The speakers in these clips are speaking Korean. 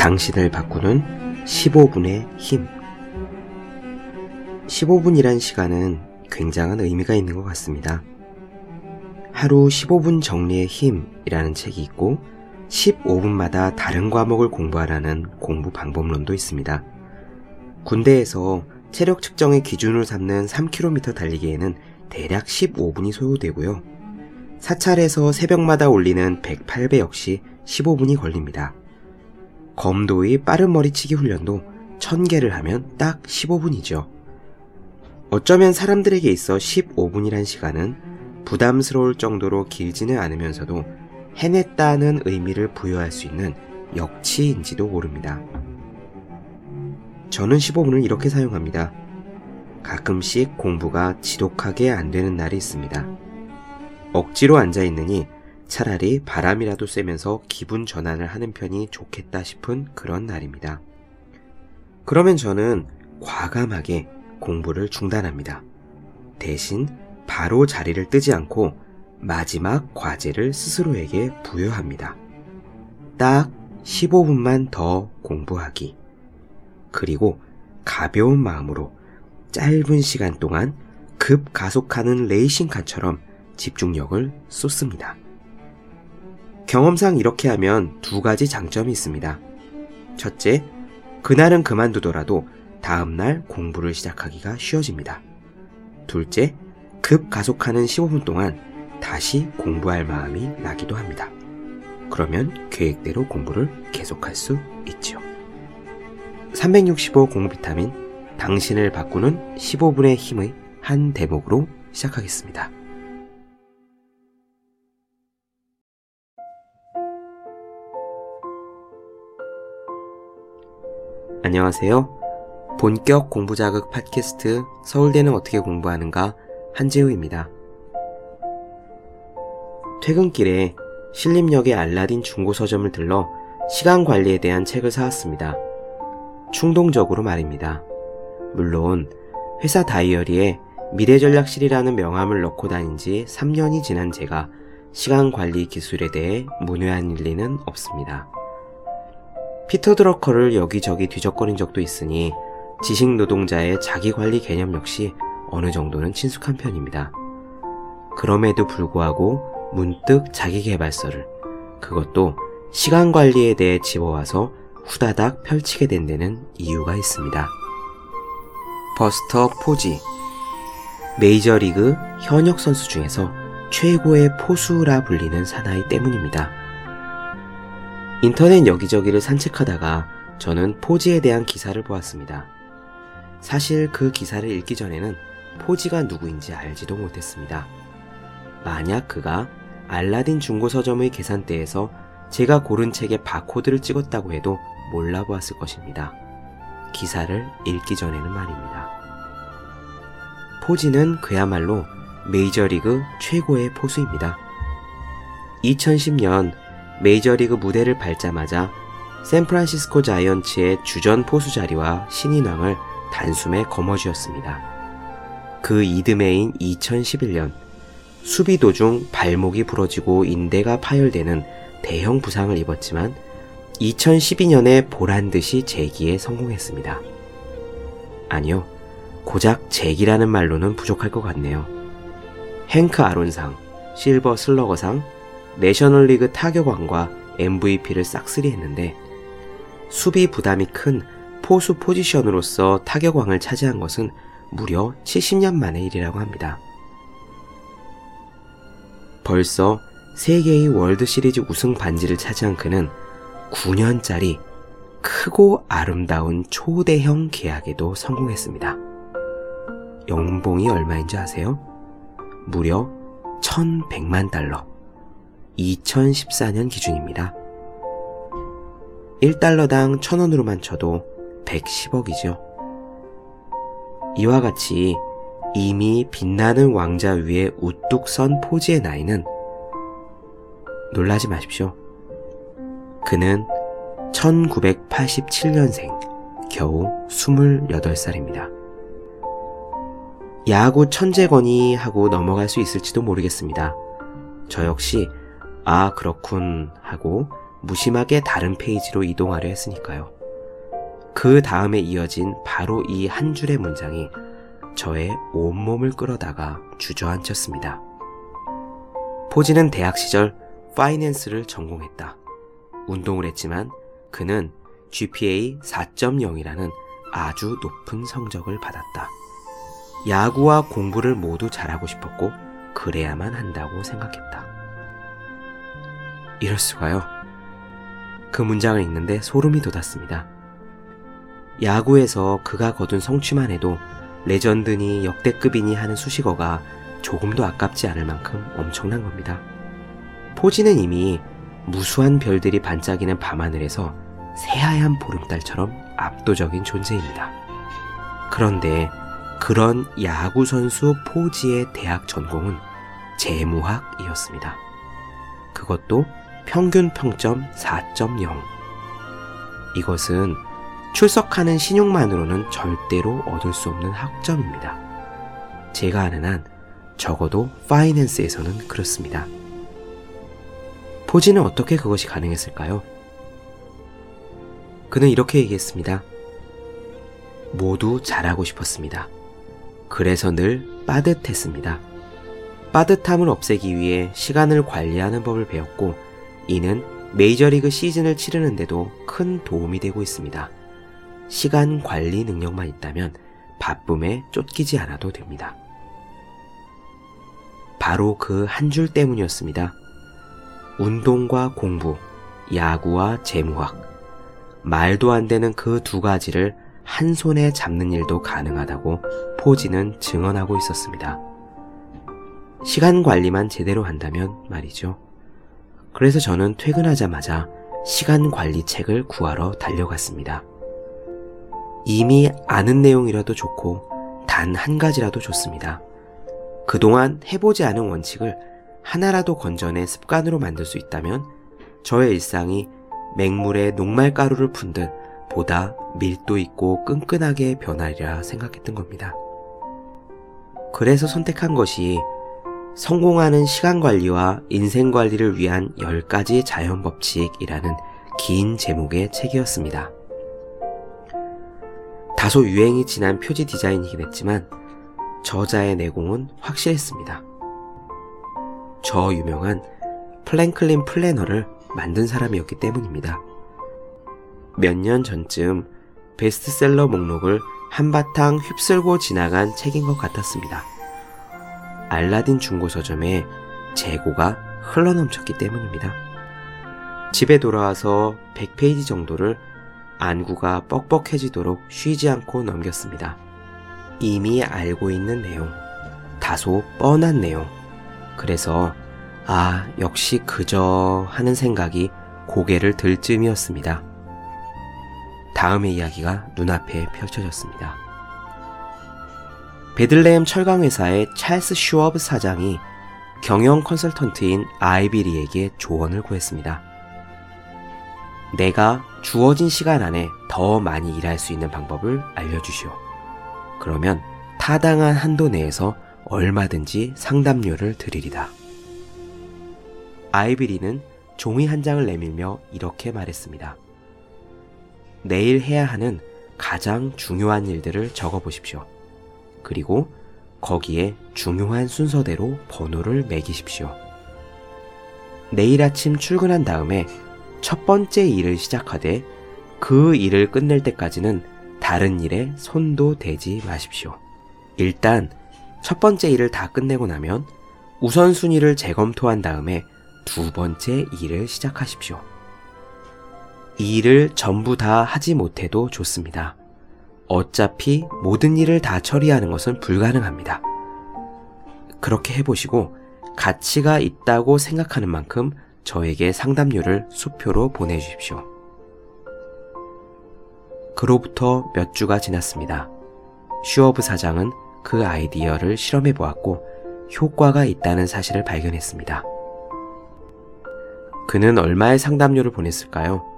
당신을 바꾸는 15분의 힘. 15분이란 시간은 굉장한 의미가 있는 것 같습니다. 하루 15분 정리의 힘이라는 책이 있고 15분마다 다른 과목을 공부하라는 공부 방법론도 있습니다. 군대에서 체력 측정의 기준으로 삼는 3km 달리기에는 대략 15분이 소요되고요. 사찰에서 새벽마다 올리는 108배 역시 15분이 걸립니다. 검도의 빠른 머리치기 훈련도 1000개를 하면 딱 15분이죠. 어쩌면 사람들에게 있어 15분이란 시간은 부담스러울 정도로 길지는 않으면서도 해냈다는 의미를 부여할 수 있는 역치인지도 모릅니다. 저는 15분을 이렇게 사용합니다. 가끔씩 공부가 지독하게 안 되는 날이 있습니다. 억지로 앉아 있느니 차라리 바람이라도 쐬면서 기분 전환을 하는 편이 좋겠다 싶은 그런 날입니다. 그러면 저는 과감하게 공부를 중단합니다. 대신 바로 자리를 뜨지 않고 마지막 과제를 스스로에게 부여합니다. 딱 15분만 더 공부하기. 그리고 가벼운 마음으로 짧은 시간 동안 급 가속하는 레이싱카처럼 집중력을 쏟습니다. 경험상 이렇게 하면 두 가지 장점이 있습니다. 첫째, 그날은 그만두더라도 다음날 공부를 시작하기가 쉬워집니다. 둘째, 급 가속하는 15분 동안 다시 공부할 마음이 나기도 합니다. 그러면 계획대로 공부를 계속할 수 있죠. 365 공부 비타민 당신을 바꾸는 15분의 힘의 한 대목으로 시작하겠습니다. 안녕하세요. 본격 공부 자극 팟캐스트 서울대는 어떻게 공부하는가 한재우입니다. 퇴근길에 신림역의 알라딘 중고 서점을 들러 시간 관리에 대한 책을 사왔습니다. 충동적으로 말입니다. 물론 회사 다이어리에 미래전략실이라는 명함을 넣고 다닌 지 3년이 지난 제가 시간 관리 기술에 대해 문외한 일리는 없습니다. 피터 드러커를 여기저기 뒤적거린 적도 있으니 지식 노동자의 자기 관리 개념 역시 어느 정도는 친숙한 편입니다. 그럼에도 불구하고 문득 자기 개발서를 그것도 시간 관리에 대해 집어와서 후다닥 펼치게 된 데는 이유가 있습니다. 버스터 포지 메이저리그 현역 선수 중에서 최고의 포수라 불리는 사나이 때문입니다. 인터넷 여기저기를 산책하다가 저는 포지에 대한 기사를 보았습니다. 사실 그 기사를 읽기 전에는 포지가 누구인지 알지도 못했습니다. 만약 그가 알라딘 중고서점의 계산대에서 제가 고른 책에 바코드를 찍었다고 해도 몰라보았을 것입니다. 기사를 읽기 전에는 말입니다. 포지는 그야말로 메이저리그 최고의 포수입니다. 2010년 메이저리그 무대를 밟자마자 샌프란시스코 자이언츠의 주전 포수 자리와 신인왕을 단숨에 거머쥐었습니다. 그 이듬해인 2011년 수비 도중 발목이 부러지고 인대가 파열되는 대형 부상을 입었지만 2012년에 보란 듯이 재기에 성공했습니다. 아니요, 고작 재기라는 말로는 부족할 것 같네요. 행크 아론상, 실버 슬러거상, 내셔널리그 타격왕과 MVP를 싹쓸이 했는데 수비 부담이 큰 포수 포지션으로서 타격왕을 차지한 것은 무려 70년 만의 일이라고 합니다. 벌써 3개의 월드 시리즈 우승 반지를 차지한 그는 9년짜리 크고 아름다운 초대형 계약에도 성공했습니다. 연봉이 얼마인지 아세요? 무려 1100만 달러. 2014년 기준입니다. 1달러당 1000원으로만 쳐도 110억이죠. 이와 같이 이미 빛나는 왕자 위에 우뚝 선 포지의 나이는 놀라지 마십시오. 그는 1987년생, 겨우 28살입니다. 야구 천재거니 하고 넘어갈 수 있을지도 모르겠습니다. 저 역시 아 그렇군 하고 무심하게 다른 페이지로 이동하려 했으니까요. 그 다음에 이어진 바로 이 한 줄의 문장이 저의 온몸을 끌어다가 주저앉혔습니다. 포지는 대학 시절 파이낸스를 전공했다. 운동을 했지만 그는 GPA 4.0이라는 아주 높은 성적을 받았다. 야구와 공부를 모두 잘하고 싶었고 그래야만 한다고 생각했다. 이럴 수가요. 그 문장을 읽는데 소름이 돋았습니다. 야구에서 그가 거둔 성취만 해도 레전드니 역대급이니 하는 수식어가 조금도 아깝지 않을 만큼 엄청난 겁니다. 포지는 이미 무수한 별들이 반짝이는 밤하늘에서 새하얀 보름달처럼 압도적인 존재입니다. 그런데 그런 야구선수 포지의 대학 전공은 재무학이었습니다. 그것도 평균 평점 4.0. 이것은 출석하는 신용만으로는 절대로 얻을 수 없는 학점입니다. 제가 아는 한 적어도 파이낸스에서는 그렇습니다. 포지는 어떻게 그것이 가능했을까요? 그는 이렇게 얘기했습니다. 모두 잘하고 싶었습니다. 그래서 늘 빠듯했습니다. 빠듯함을 없애기 위해 시간을 관리하는 법을 배웠고 이는 메이저리그 시즌을 치르는데도 큰 도움이 되고 있습니다. 시간 관리 능력만 있다면 바쁨에 쫓기지 않아도 됩니다. 바로 그 한 줄 때문이었습니다. 운동과 공부, 야구와 재무학. 말도 안 되는 그 두 가지를 한 손에 잡는 일도 가능하다고 포지는 증언하고 있었습니다. 시간 관리만 제대로 한다면 말이죠. 그래서 저는 퇴근하자마자 시간 관리 책을 구하러 달려갔습니다. 이미 아는 내용이라도 좋고 단 한 가지라도 좋습니다. 그동안 해보지 않은 원칙을 하나라도 건져내 습관으로 만들 수 있다면 저의 일상이 맹물에 녹말가루를 푼 듯 보다 밀도 있고 끈끈하게 변하리라 생각했던 겁니다. 그래서 선택한 것이 성공하는 시간 관리와 인생 관리를 위한 10가지 자연 법칙이라는 긴 제목의 책이었습니다. 다소 유행이 지난 표지 디자인이긴 했지만 저자의 내공은 확실했습니다. 저 유명한 프랭클린 플래너를 만든 사람이었기 때문입니다. 몇 년 전쯤 베스트셀러 목록을 한바탕 휩쓸고 지나간 책인 것 같았습니다. 알라딘 중고 서점에 재고가 흘러넘쳤기 때문입니다. 집에 돌아와서 100페이지 정도를 안구가 뻑뻑해지도록 쉬지 않고 넘겼습니다. 이미 알고 있는 내용, 다소 뻔한 내용. 그래서 아, 역시 그저 하는 생각이 고개를 들 쯤이었습니다. 다음의 이야기가 눈앞에 펼쳐졌습니다. 베들레헴 철강회사의 찰스 슈어브 사장이 경영 컨설턴트인 아이비리에게 조언을 구했습니다. 내가 주어진 시간 안에 더 많이 일할 수 있는 방법을 알려주시오. 그러면 타당한 한도 내에서 얼마든지 상담료를 드리리다. 아이비리는 종이 한 장을 내밀며 이렇게 말했습니다. 내일 해야 하는 가장 중요한 일들을 적어 보십시오. 그리고 거기에 중요한 순서대로 번호를 매기십시오. 내일 아침 출근한 다음에 첫 번째 일을 시작하되 그 일을 끝낼 때까지는 다른 일에 손도 대지 마십시오. 일단 첫 번째 일을 다 끝내고 나면 우선순위를 재검토한 다음에 두 번째 일을 시작하십시오. 이 일을 전부 다 하지 못해도 좋습니다. 어차피 모든 일을 다 처리하는 것은 불가능합니다. 그렇게 해보시고 가치가 있다고 생각하는 만큼 저에게 상담료를 수표로 보내주십시오. 그로부터 몇 주가 지났습니다. 슈어브 사장은 그 아이디어를 실험해 보았고 효과가 있다는 사실을 발견했습니다. 그는 얼마의 상담료를 보냈을까요?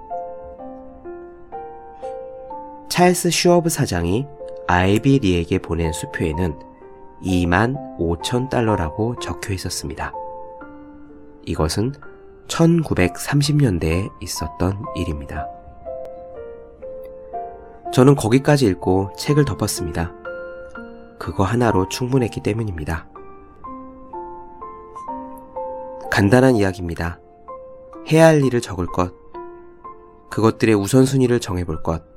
찰스 슈어브 사장이 아이비 리에게 보낸 수표에는 2만 5천 달러라고 적혀 있었습니다. 이것은 1930년대에 있었던 일입니다. 저는 거기까지 읽고 책을 덮었습니다. 그거 하나로 충분했기 때문입니다. 간단한 이야기입니다. 해야 할 일을 적을 것, 그것들의 우선순위를 정해볼 것,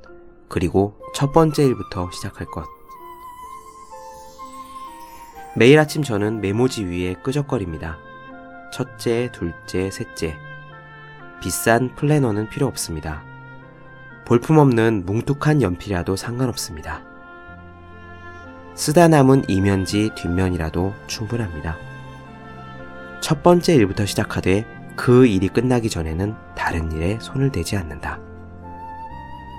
그리고 첫 번째 일부터 시작할 것. 매일 아침 저는 메모지 위에 끄적거립니다. 첫째, 둘째, 셋째. 비싼 플래너는 필요 없습니다. 볼품없는 뭉툭한 연필이라도 상관없습니다. 쓰다 남은 이면지 뒷면이라도 충분합니다. 첫 번째 일부터 시작하되 그 일이 끝나기 전에는 다른 일에 손을 대지 않는다.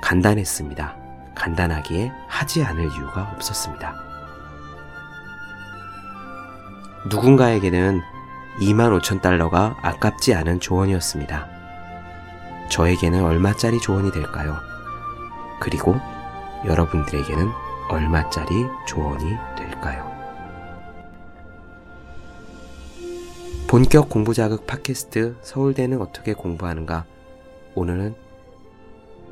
간단했습니다. 간단하기에 하지 않을 이유가 없었습니다. 누군가에게는 2만 5천 달러가 아깝지 않은 조언이었습니다. 저에게는 얼마짜리 조언이 될까요? 그리고 여러분들에게는 얼마짜리 조언이 될까요? 본격 공부 자극 팟캐스트 서울대는 어떻게 공부하는가? 오늘은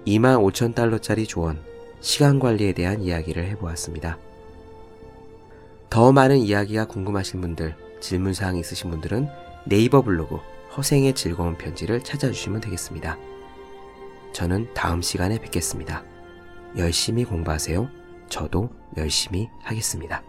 2만 5천 달러짜리 조언, 시간 관리에 대한 이야기를 해보았습니다. 더 많은 이야기가 궁금하신 분들, 질문사항 있으신 분들은 네이버 블로그 허생의 즐거운 편지를 찾아주시면 되겠습니다. 저는 다음 시간에 뵙겠습니다. 열심히 공부하세요. 저도 열심히 하겠습니다.